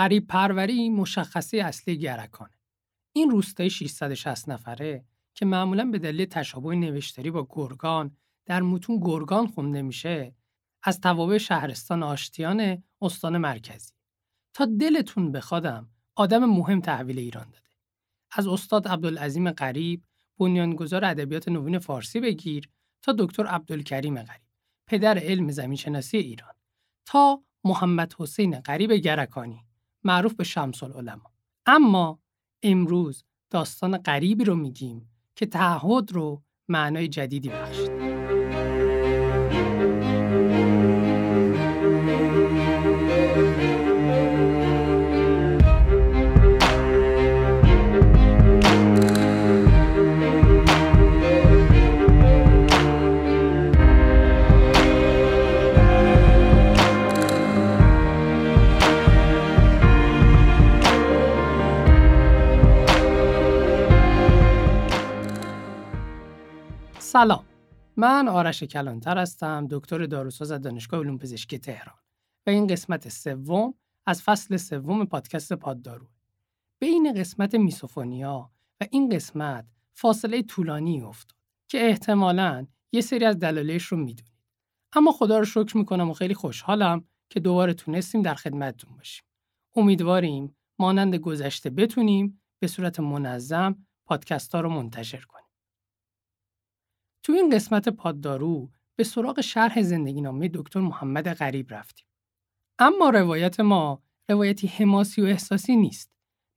قریب پروری مشخصه اصلی گرکانه. این روستای 660 نفره که معمولا به دلیل تشابه نوشتاری با گرگان در متون گرگان خونده میشه از توابع شهرستان آشتیان استان مرکزی. تا دلتون بخوادم آدم مهم تحویل ایران داده. از استاد عبدالعظیم غریب بنیانگذار ادبیات نوین فارسی بگیر تا دکتر عبدالکریم غریب پدر علم زمینشناسی ایران. تا محمد حسین غریب گرکانی. معروف به شمس العلماء. اما امروز داستان غریبی رو میگیم که تعهد رو معنای جدیدی بخشید. من آرش کلانتر هستم دکتر داروساز از دانشگاه علوم پزشکی تهران. و این قسمت سوم از فصل سوم پادکست پاددارو. به این قسمت میسوفونیا و این قسمت فاصله طولانی افتاد که احتمالاً یه سری از دلایلش رو می‌دونید. اما خدا رو شکر می‌کنم و خیلی خوشحالم که دوباره تونستیم در خدمتتون باشیم. امیدواریم مانند گذشته بتونیم به صورت منظم پادکست ها رو منتشر کنیم. تو این قسمت پاددارو به سراغ شرح زندگی نامه دکتر محمد غریب رفتیم. اما روایت ما روایتی حماسی و احساسی نیست.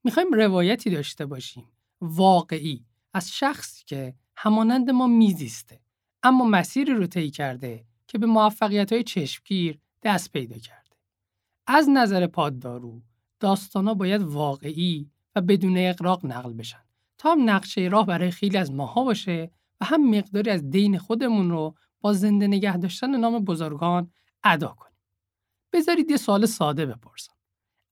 می‌خوایم روایتی داشته باشیم واقعی از شخصی که همانند ما میزیسته اما مسیری رو طی کرده که به موفقیت های چشمگیر دست پیدا کرده. از نظر پاددارو داستانا باید واقعی و بدون اقراق نقل بشن تا هم نقشه راه برای خیلی از ماها باشه و هم مقداری از دین خودمون رو با زنده نگه داشتن نام بزرگان ادا کنیم. بذارید یه سوال ساده بپرسم.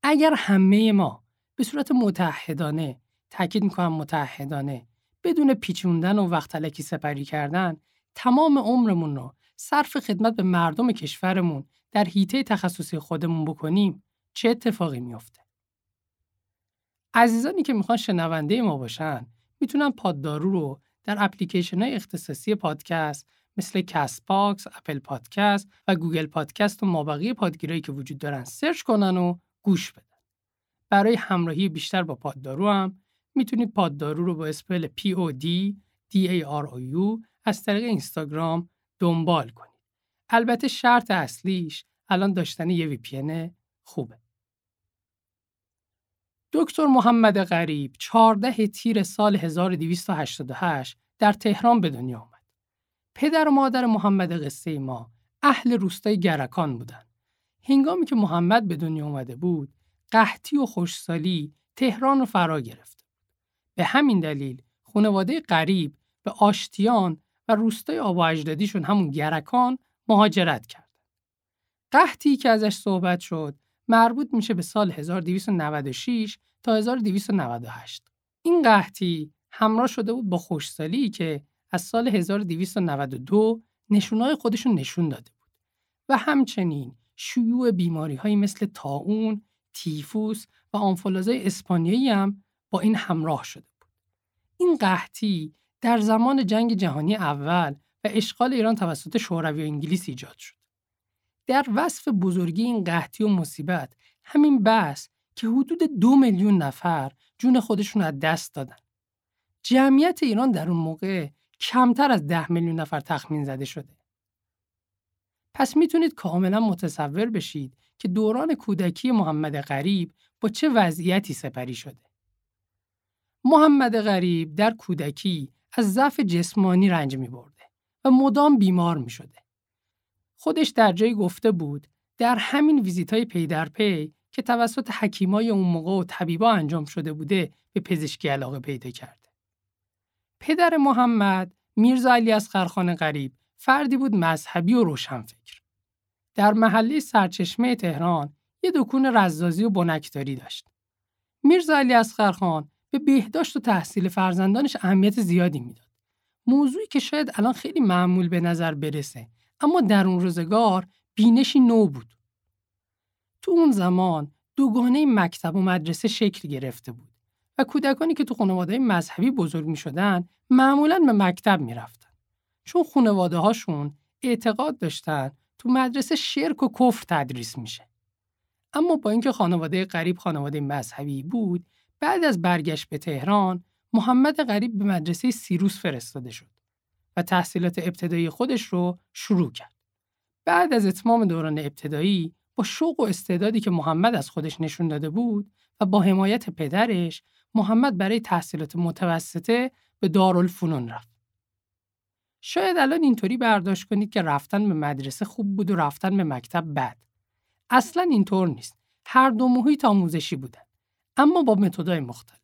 اگر همه ما به صورت متحدانه، تاکید می‌کنم متحدانه، بدون پیچوندن و وقت تلکی سپری کردن، تمام عمرمون رو صرف خدمت به مردم کشورمون در حیطه تخصصی خودمون بکنیم، چه اتفاقی میافته؟ عزیزانی که می‌خوان شنونده ما باشن، می‌تونن پاددارو رو در اپلیکیشن های اختصاصی پادکست مثل Castbox، Apple Podcast و Google Podcast و مابقی پادگیرایی که وجود دارن search کنن و گوش بدن. برای همراهی بیشتر با پاددارو هم می‌تونید پاددارو رو با spell POD DAROU از طریق اینستاگرام دنبال کنید. البته شرط اصلیش الان داشتن یه VPN خوبه. دکتر محمد غریب 14 تیر سال 1288 در تهران به دنیا آمد. پدر و مادر محمد قصه ما اهل روستای گرکان بودند. هنگامی که محمد به دنیا آمده بود، قحطی و خوشسالی تهران رو فرا گرفت. به همین دلیل خانواده غریب به آشتیان و روستای آب همون گرکان مهاجرت کرد. قحطی که ازش صحبت شد مربوط میشه به سال 1296 تا 1298. این قحطی همراه شده بود با خوشسالی که از سال 1292 نشونهای خودشون نشون داده بود و همچنین شیوع بیماری های مثل تاون، تیفوس و آنفولانزای اسپانیایی هم با این همراه شده بود. این قحطی در زمان جنگ جهانی اول و اشغال ایران توسط شوروی و انگلیس ایجاد شد. در وصف بزرگی این قحطی و مصیبت همین بحث که حدود دو میلیون نفر جون خودشون از دست دادن. جمعیت ایران در اون موقع کمتر از ده میلیون نفر تخمین زده شده. پس می‌تونید کاملا متصور بشید که دوران کودکی محمد غریب با چه وضعیتی سپری شده. محمد غریب در کودکی از ضعف جسمانی رنج می برده و مدام بیمار می شده. خودش در جایی گفته بود در همین ویزیت های پی در پی که توسط حکیمای اون موقع و طبیبا انجام شده بوده به پزشکی علاقه پیدا کرده. پدر محمد میرزا علی از خرخان غریب فردی بود مذهبی و روشنفکر. در محله سرچشمه تهران یه دکون رزازی و بنکداری داشت. میرزا علی از خرخان به بهداشت و تحصیل فرزندانش اهمیت زیادی می‌داد. موضوعی که شاید الان خیلی معمول به نظر برسه اما در اون روزگار بینشی نو بود. تو اون زمان دوگانه مکتب و مدرسه شکل گرفته بود و کودکانی که تو خانواده مذهبی بزرگ می شدن معمولا به مکتب می رفتن. چون خانواده هاشون اعتقاد داشتن تو مدرسه شرک و کفر تدریس میشه. اما با اینکه خانواده غریب خانواده مذهبی بود بعد از برگشت به تهران محمد غریب به مدرسه سیروس فرستاده شد و تحصیلات ابتدایی خودش رو شروع کرد. بعد از اتمام دوران ابتدایی با شوق و استعدادی که محمد از خودش نشون داده بود و با حمایت پدرش محمد برای تحصیلات متوسطه به دارالفنون رفت. شاید الان اینطوری برداشت کنید که رفتن به مدرسه خوب بود و رفتن به مکتب بد. اصلا اینطور نیست. هر دو محیط آموزشی بودن. اما با متدای مختلف.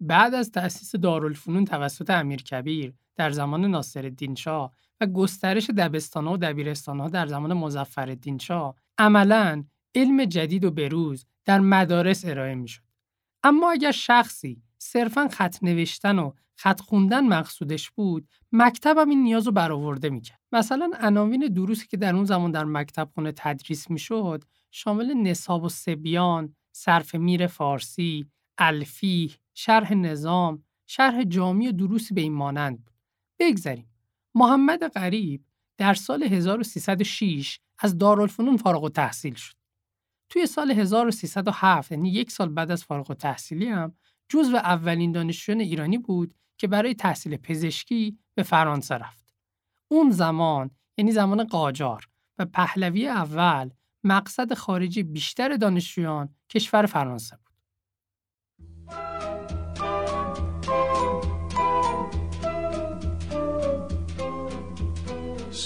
بعد از تأسیس دارالفنون توسط امیر کبیر در زمان ناصرالدین شاه و گسترش دبستانها و دبیرستانها در زمان مظفرالدین شاه عملا علم جدید و بروز در مدارس ارائه می‌شد. اما اگر شخصی صرفا خط نوشتن و خط خوندن مقصودش بود مکتب این نیاز رو برآورده می‌کرد مثلا عناوین دروسی که در اون زمان در مکتب خونه تدریس می‌شد شامل نصاب و سبیان صرف میر فارسی الفی شرح نظام شرح جامعی و دروسی به این مانند بود بگذریم محمد غریب در سال 1306 از دارالفنون فارغ و تحصیل شد توی سال 1307 یعنی یک سال بعد از فارغ التحصیلی هم جزو اولین دانشجویان ایرانی بود که برای تحصیل پزشکی به فرانسه رفت. اون زمان یعنی زمان قاجار و پهلوی اول مقصد خارجی بیشتر دانشجویان کشور فرانسه.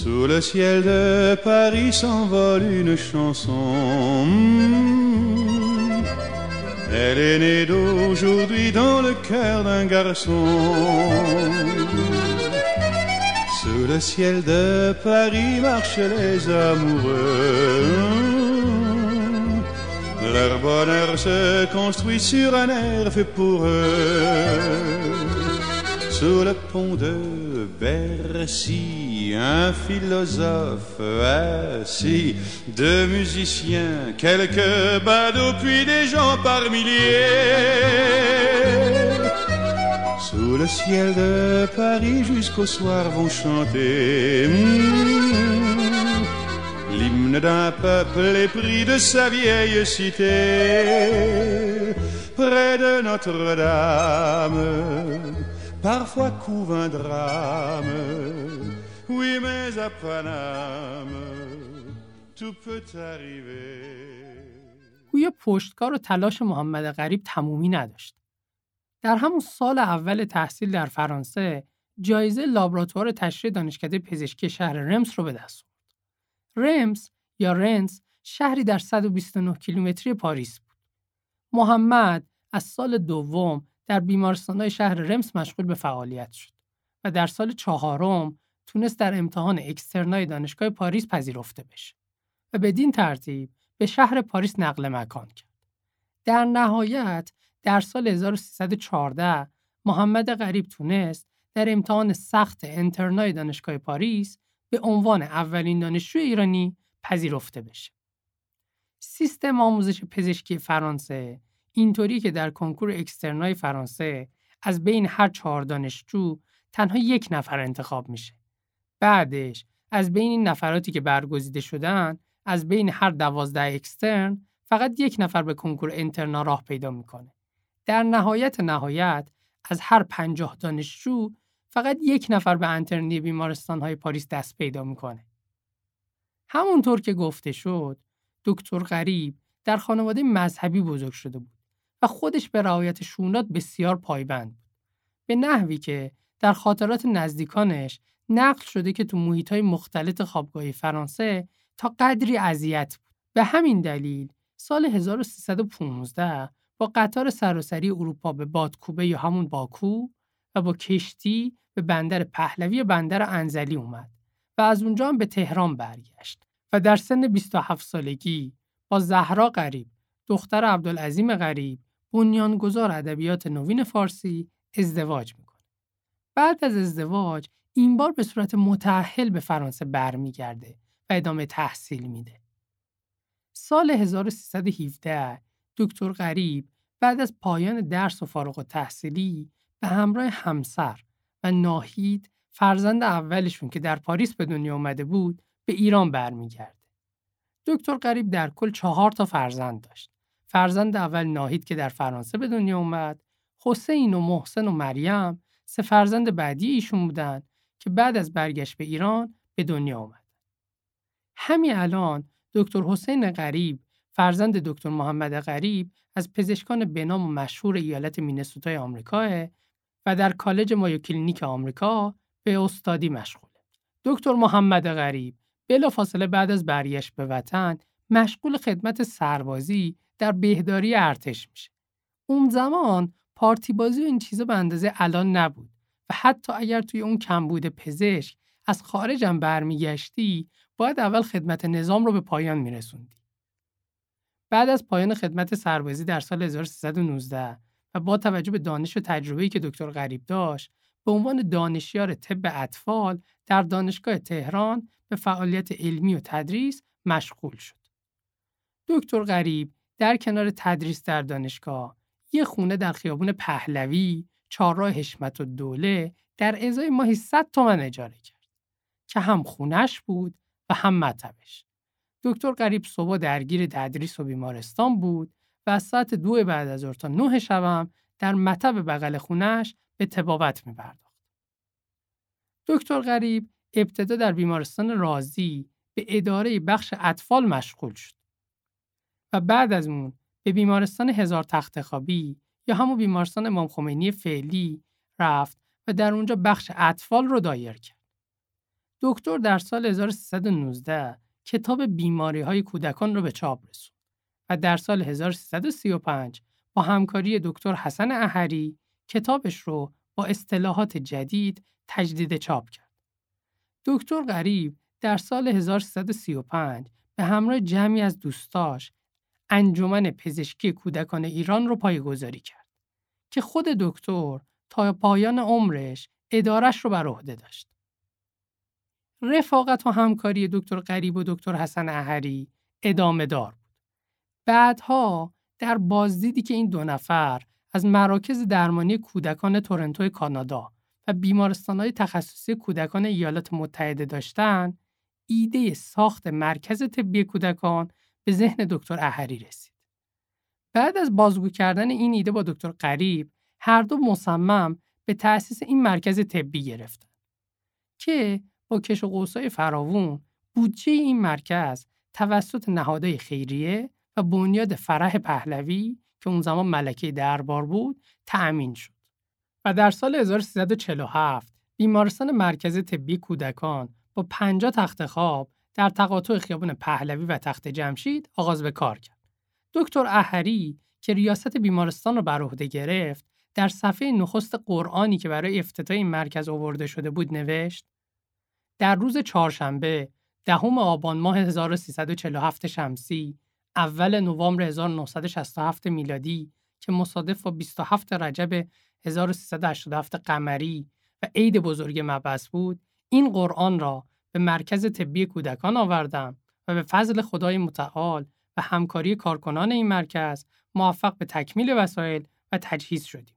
Sous le ciel de Paris s'envole une chanson. Elle est née d'aujourd'hui dans le cœur d'un garçon. Sous le ciel de Paris marchent les amoureux. Leur bonheur se construit sur un air fait pour eux. Sous le pont de Bercy, un philosophe assis, deux musiciens, quelques badauds, puis des gens par milliers. Sous le ciel de Paris jusqu'au soir vont chanter hmm, l'hymne d'un peuple épris de sa vieille cité. Près de Notre-Dame parfois couve un drame. Oui, mais à Paname, tout peut arriver. گویا پشتکار و تلاش محمد غریب تمومی نداشت. در همون سال اول تحصیل در فرانسه جایزه لابراتوار تشریح دانشکده پزشکی شهر رمس رو به دست آورد. رمس یا رنس شهری در 129 کیلومتری پاریس بود. محمد از سال دوم در بیمارستانهای شهر رنس مشغول به فعالیت شد و در سال چهارم تونست در امتحان اکسترنای دانشگاه پاریس پذیرفته بشه و بدین ترتیب به شهر پاریس نقل مکان کرد. در نهایت در سال 1314 محمد غریب تونست در امتحان سخت انترنای دانشگاه پاریس به عنوان اولین دانشجوی ایرانی پذیرفته بشه. سیستم آموزش پزشکی فرانسه اینطوری که در کنکور اکسترنای فرانسه از بین هر چهار دانشجو تنها یک نفر انتخاب میشه. بعدش از بین این نفراتی که برگزیده شدن از بین هر دوازده اکسترن فقط یک نفر به کنکور انترنا راه پیدا می‌کنه. در نهایت نهایت از هر پنجاه دانشجو فقط یک نفر به انترنی بیمارستان های پاریس دست پیدا می‌کنه. همونطور که گفته شد دکتر غریب در خانواده مذهبی بزرگ شده بود. و خودش به رعایت شونات بسیار پایبند بود. به نحوی که در خاطرات نزدیکانش نقل شده که تو محیط های مختلط خوابگاهی فرانسه تا قدری اذیت بود. به همین دلیل سال 1315 با قطار سراسری اروپا به بادکوبه یا همون باکو و با کشتی به بندر پهلوی بندر انزلی اومد و از اونجا هم به تهران برگشت و در سن 27 سالگی با زهرا غریب دختر عبدالعظیم غریب بنیانگذار ادبیات نوین فارسی ازدواج می‌کنه. بعد از ازدواج این بار به صورت متأهل به فرانسه برمیگرده و ادامه تحصیل میده. سال 1317 دکتر غریب بعد از پایان درس و فارغ و تحصیلی به همراه همسر و ناهید فرزند اولشون که در پاریس به دنیا آمده بود به ایران برمیگرده. دکتر غریب در کل چهار تا فرزند داشت. فرزند اول ناهید که در فرانسه به دنیا اومد، حسین و محسن و مریم سه فرزند بعدی ایشون بودن که بعد از برگشت به ایران به دنیا آمد. همین الان دکتر حسین غریب فرزند دکتر محمد غریب از پزشکان بنام و مشهور ایالت مینسوتای آمریکا و در کالج مایو کلینیک آمریکا به استادی مشغوله. دکتر محمد غریب بلافاصله بعد از برگشت به وطن مشغول خدمت سربازی در بهداری ارتش میشه. اون زمان پارتی بازی و این چیزا به اندازه الان نبود و حتی اگر توی اون کمبود پزشک از خارجم برمیگشتی باید اول خدمت نظام رو به پایان میرسوندی. بعد از پایان خدمت سربازی در سال 1319 و با توجه به دانش و تجربه‌ای که دکتر غریب داشت به عنوان دانشیار طب اطفال در دانشگاه تهران به فعالیت علمی و تدریس مشغول شد. دکتر غریب در کنار تدریس در دانشگاه یه خونه در خیابون پهلوی چهارراه حشمت و دوله در ازای ماهی 100 تومن اجاره کرد که هم خونش بود و هم مطبش. دکتر غریب صبح درگیر تدریس و بیمارستان بود و از ساعت دو بعد از ظهر تا نه شبم در مطب بغل خونش به تبابت می دکتر غریب ابتدا در بیمارستان رازی به اداره بخش اطفال مشغول شد و بعد از اون به بیمارستان هزار تخت خوابی یا همون بیمارستان امام خمینی فعلی رفت و در اونجا بخش اطفال رو دایر کرد. دکتر در سال 1319 کتاب بیماری های کودکان رو به چاپ رسوند و در سال 1335 با همکاری دکتر حسن احری کتابش رو با اصطلاحات جدید تجدید چاپ کرد. دکتر غریب در سال 1335 به همراه جمعی از دوستاش انجمن پزشکی کودکان ایران رو پایگذاری کرد که خود دکتر تا پایان عمرش ادارش رو بر عهده داشت. رفاقت و همکاری دکتر غریب و دکتر حسن احری ادامه دار بود. بعدها در بازدیدی که این دو نفر از مراکز درمانی کودکان تورنتو کانادا و بیمارستانهای تخصصی کودکان ایالات متحده داشتند، ایده ساخت مرکز طبی کودکان به ذهن دکتر احری رسید. بعد از بازگو کردن این ایده با دکتر قریب، هر دو مصمم به تأسیس این مرکز طبی گرفتند که با کش و قوسای فراوون بودجه این مرکز توسط نهادهای خیریه و بنیاد فرح پهلوی که اون زمان ملکه دربار بود تأمین شد. و در سال 1347 بیمارستان مرکز طبی کودکان با 50 تخت خواب در تقاطع خیابان پهلوی و تخت جمشید آغاز به کار کرد. دکتر احری که ریاست بیمارستان را بر عهده گرفت در صفحه نخست قرآنی که برای افتتاح این مرکز آورده شده بود نوشت در روز چهارشنبه دهم آبان ماه 1347 شمسی اول نوامبر 1967 میلادی که مصادف با 27 رجب 1387 قمری و عید بزرگ مبعث بود این قرآن را به مرکز طبی کودکان آوردم و به فضل خدای متعال و همکاری کارکنان این مرکز موفق به تکمیل وسایل و تجهیز شدیم.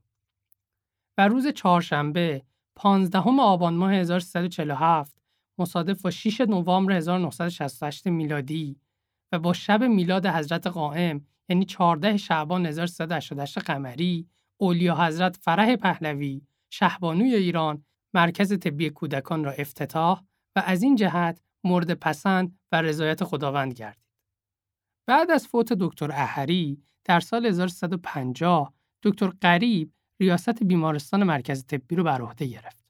و روز چهارشنبه 15 آبان ماه 1347 مصادف با 6 نوامبر 1968 میلادی و با شب میلاد حضرت قائم یعنی 14 شعبان 1388 قمری اولیا حضرت فرح پهلوی شهبانوی ایران مرکز طبی کودکان را افتتاح و از این جهت مورد پسند و رضایت خداوند گردید. بعد از فوت دکتر احری در سال 1350 دکتر قریب ریاست بیمارستان مرکز طبی رو بر عهده گرفت.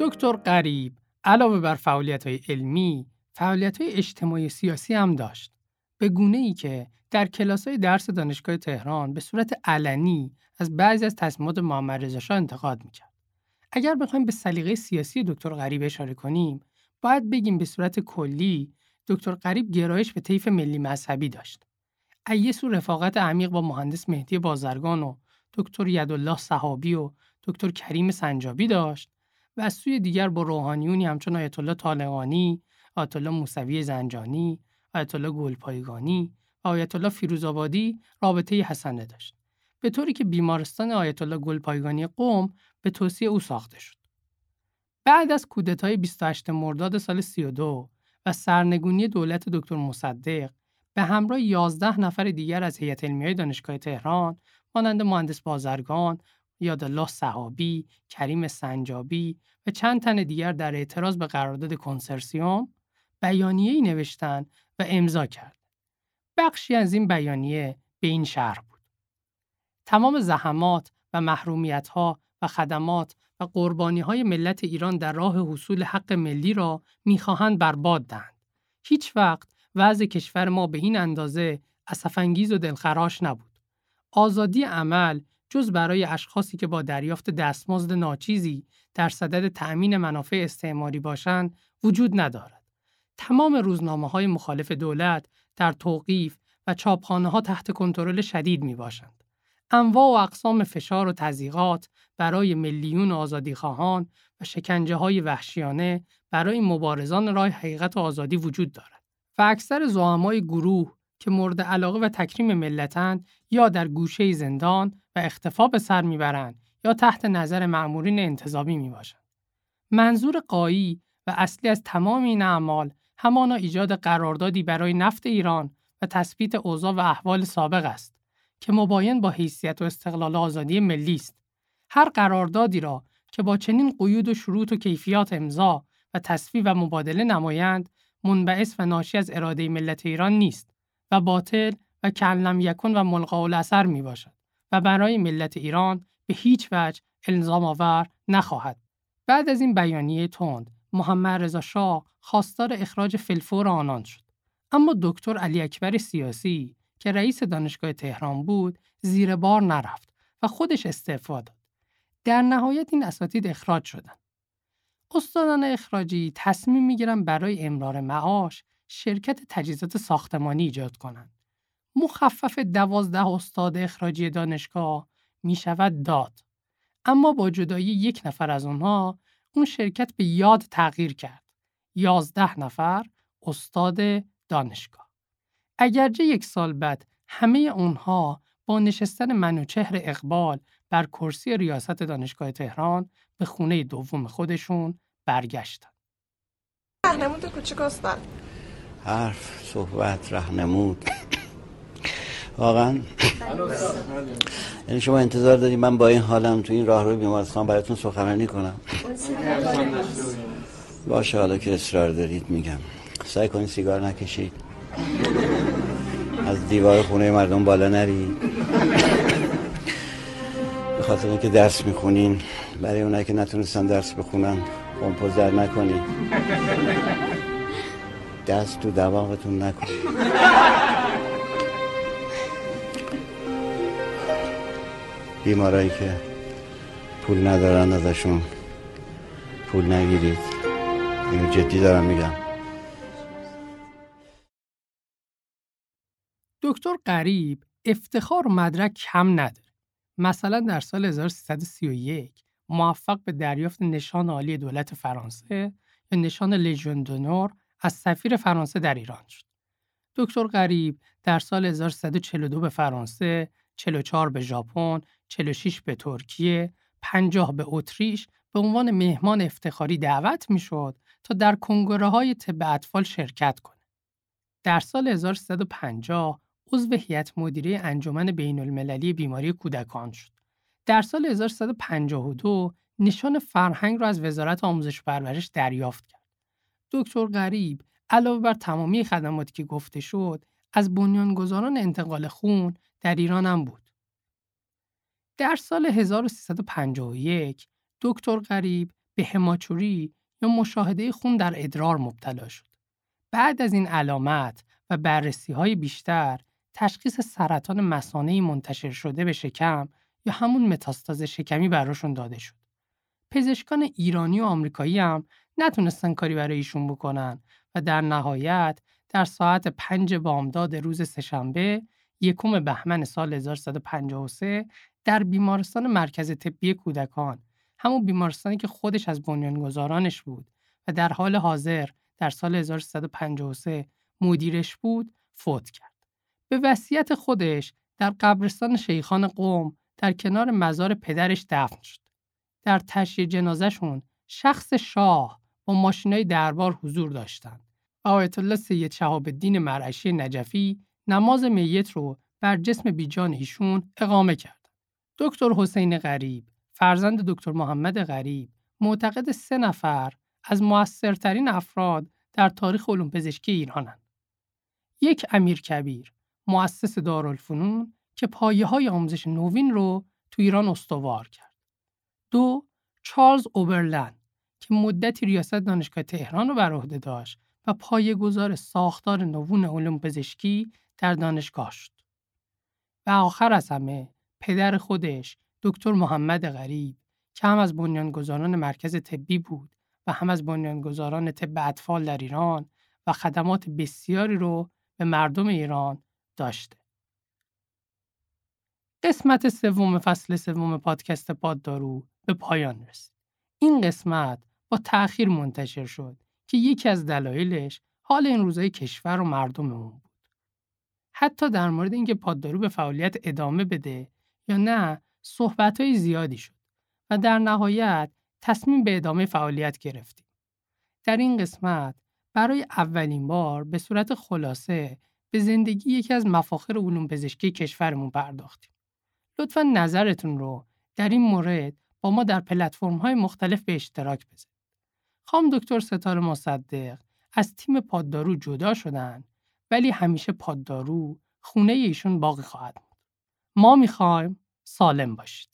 دکتر قریب علاوه بر فعالیت های علمی، فعالیت های اجتماعی سیاسی هم داشت. به گونه ای که در کلاس های درس دانشگاه تهران به صورت علنی از بعضی از تصمیمات محمد رضا انتقاد می‌کرد. اگر بخوایم به سلیقه سیاسی دکتر غریب اشاره کنیم، باید بگیم به صورت کلی دکتر غریب گرایش به طیف ملی مذهبی داشت. ایه سو رفاقت عمیق با مهندس مهدی بازرگان و دکتر یدالله صحابی و دکتر کریم سنجابی داشت و از سوی دیگر با روحانیونی همچون آیت الله طالقانی، آیت الله موسوی زنجانی، آیت الله گلپایگانی و آیت الله فیروزآبادی رابطه حسنه داشت. به طوری که بیمارستان آیت الله گلپایگانی قم به توصیه او ساخته شد. بعد از کودتای 28 مرداد سال 32 و سرنگونی دولت دکتر مصدق به همراه 11 نفر دیگر از هیئت علمیه دانشگاه تهران مانند مهندس بازرگان، یادالله صحابی، کریم سنجابی و چند تن دیگر در اعتراض به قرارداد کنسرسیوم بیانیه‌ای نوشتند و امضا کرد. بخشی از این بیانیه به این شهر بود. تمام زحمات و محرومیت‌ها و خدمات و قربانی های ملت ایران در راه حصول حق ملی را می‌خواهند برباد دهند. هیچ وقت وضع کشور ما به این اندازه اسفنگیز و دلخراش نبود. آزادی عمل جز برای اشخاصی که با دریافت دستمزد ناچیزی در صدد تأمین منافع استعماری باشند وجود ندارد. تمام روزنامه های مخالف دولت در توقیف و چاپخانه ها تحت کنترل شدید می باشند. انواع و اقسام فشار و تضییقات برای میلیون آزادیخواهان و شکنجه های وحشیانه برای مبارزان راه حقیقت و آزادی وجود دارد و اکثر زعمای گروه که مورد علاقه و تکریم ملتند یا در گوشه زندان و اختفا به سر می‌برند یا تحت نظر مأمورین انتظامی می‌باشند. منظور قایی و اصلی از تمام این اعمال همانا ایجاد قراردادی برای نفت ایران و تثبیت اوضاع و احوال سابق است که مباین با حیثیت و استقلال آزادی ملی است. هر قراردادی را که با چنین قیود و شروط و کیفیات امضا و تصویب و مبادله نمایند منبعث و ناشی از اراده ملت ایران نیست و باطل و کلم یکن و ملقا اثر می باشد و برای ملت ایران به هیچ وجه الزام آور نخواهد. بعد از این بیانیه تند محمد رضا شاه خواستار اخراج فلفور آنان شد. اما دکتر علی اکبر سیاسی که رئیس دانشگاه تهران بود زیر بار نرفت و خودش استعفا داد. در نهایت این اساتید اخراج شدند. استادان اخراجی تصمیم می‌گیرن برای امرار معاش شرکت تجهیزات ساختمانی ایجاد کنند. مخفف دوازده استاد اخراجی دانشگاه می شود داد. اما با جدایی یک نفر از اونها اون شرکت به یاد تغییر کرد. یازده نفر استاد دانشگاه. اگرچه یک سال بعد همه اونها با نشستن منوچهر اقبال بر کرسی ریاست دانشگاه تهران به خونه دوم خودشون برگشتن. حرف صحبت رهنمود. واقعا. یعنی شما انتظار داری من با این حالم تو این راه رو بیمارستان براتون سخنرانی کنم. باشه حالا که اصرار دارید میگم. سعی کنید سیگار نکشید. از دیوار خونه مردم بالا نرید. به خاطر اینکه درس می‌خونین برای اونایی که نتونستن درس بخونن کمپوز در نکنید. دست تو دماغتون نکنید بیمارایی که پول ندارن ازشون پول نگیرید. اینو جدی دارم میگم. دکتر قریب افتخار و مدرک کم نداره. مثلا در سال 1331 موفق به دریافت نشان عالی دولت فرانسه یا نشان لژیون دونور از سفیر فرانسه در ایران شد. دکتر غریب در سال 1342 به فرانسه، 44 به ژاپن، 46 به ترکیه، 50 به اتریش به عنوان مهمان افتخاری دعوت می‌شد تا در کنگره های طب اطفال شرکت کنه. در سال 1350 عضو هیئت مدیره انجمن بین المللی بیماری کودکان شد. در سال 1352 نشان فرهنگ را از وزارت آموزش و پرورش دریافت کرد. دکتر غریب علاوه بر تمامی خدماتی که گفته شد، از بنیانگذاران انتقال خون در ایران هم بود. در سال 1351 دکتر غریب به هماچوری یا مشاهده خون در ادرار مبتلا شد. بعد از این علامت و بررسی های بیشتر تشخیص سرطان مسانه منتشر شده به شکم یا همون متاستاز شکمی براشون داده شد. پزشکان ایرانی و آمریکایی هم نتونستن کاری برای ایشون بکنن و در نهایت در ساعت پنج بامداد روز سهشنبه یکم بهمن سال 1353 در بیمارستان مرکز طبی کودکان همون بیمارستانی که خودش از بنیانگذارانش بود و در حال حاضر در سال 1353 مدیرش بود فوت کرد. به وصیت خودش در قبرستان شیخان قوم در کنار مزار پدرش دفن شد. در تشییع جنازهشون شخص شاه با ماشینای دربار حضور داشتند. آیت الله سید شهاب الدین مرعشی نجفی نماز میت رو بر جسم بیجان ایشون اقامه کرد. دکتر حسین غریب فرزند دکتر محمد غریب معتقد سه نفر از موثرترین افراد در تاریخ علوم پزشکی ایرانند. یک امیر کبیر، مؤسس دارالفنون که پایه های آموزش نوین رو تو ایران استوار کرد. دو، چارلز اوبرلن که مدتی ریاست دانشگاه تهران رو بر عهده داشت و پایه گذار ساختار نوون علوم پزشکی در دانشگاه شد. و آخر از همه پدر خودش دکتر محمد غریب که هم از بنیانگذاران مرکز طبی بود و هم از بنیانگذاران طب اطفال در ایران و خدمات بسیاری رو به مردم ایران داشته. قسمت سوم فصل سوم پادکست پاددارو به پایان رسید. این قسمت با تأخیر منتشر شد که یکی از دلایلش حال این روزای کشور و مردم اون بود. حتی در مورد اینکه پاددارو به فعالیت ادامه بده یا نه صحبت های زیادی شد و در نهایت تصمیم به ادامه فعالیت گرفتیم. در این قسمت برای اولین بار به صورت خلاصه به زندگی یکی از مفاخر علوم پزشکی کشورمون پرداختیم. لطفا نظرتون رو در این مورد با ما در پلتفرم های مختلف به اشتراک بذارید. خام دکتر ستاره مصدق از تیم پاددارو جدا شدن ولی همیشه پاددارو خونه ایشون باقی خواهد بود. ما می‌خوایم سالم باشید.